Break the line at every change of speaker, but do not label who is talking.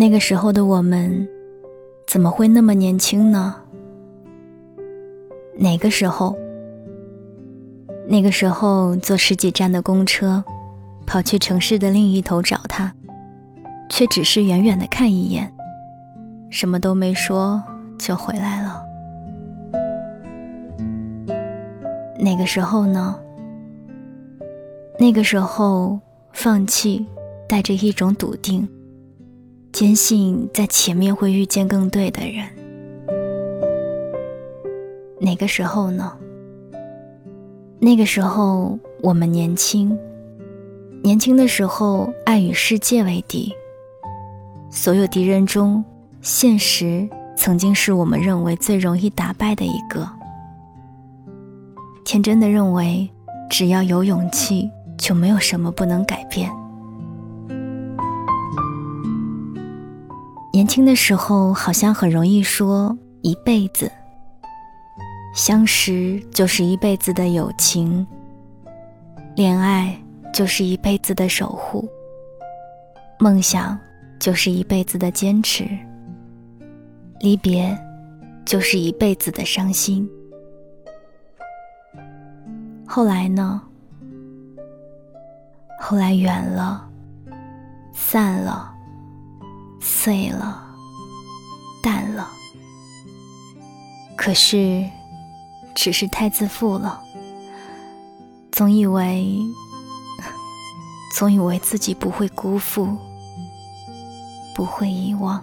那个时候的我们，怎么会那么年轻呢？哪个时候？那个时候坐十几站的公车，跑去城市的另一头找他，却只是远远的看一眼，什么都没说就回来了。那个时候呢？那个时候放弃，带着一种笃定，坚信在前面会遇见更对的人。哪个时候呢？那个时候我们年轻，年轻的时候爱与世界为敌，所有敌人中，现实曾经是我们认为最容易打败的一个。天真的认为，只要有勇气，就没有什么不能改变。年轻的时候好像很容易说一辈子。相识就是一辈子的友情，恋爱就是一辈子的守护，梦想就是一辈子的坚持，离别就是一辈子的伤心。后来呢？后来远了，散了，碎了，淡了。可是。只是太自负了，总以为，总以为自己不会辜负，不会遗忘。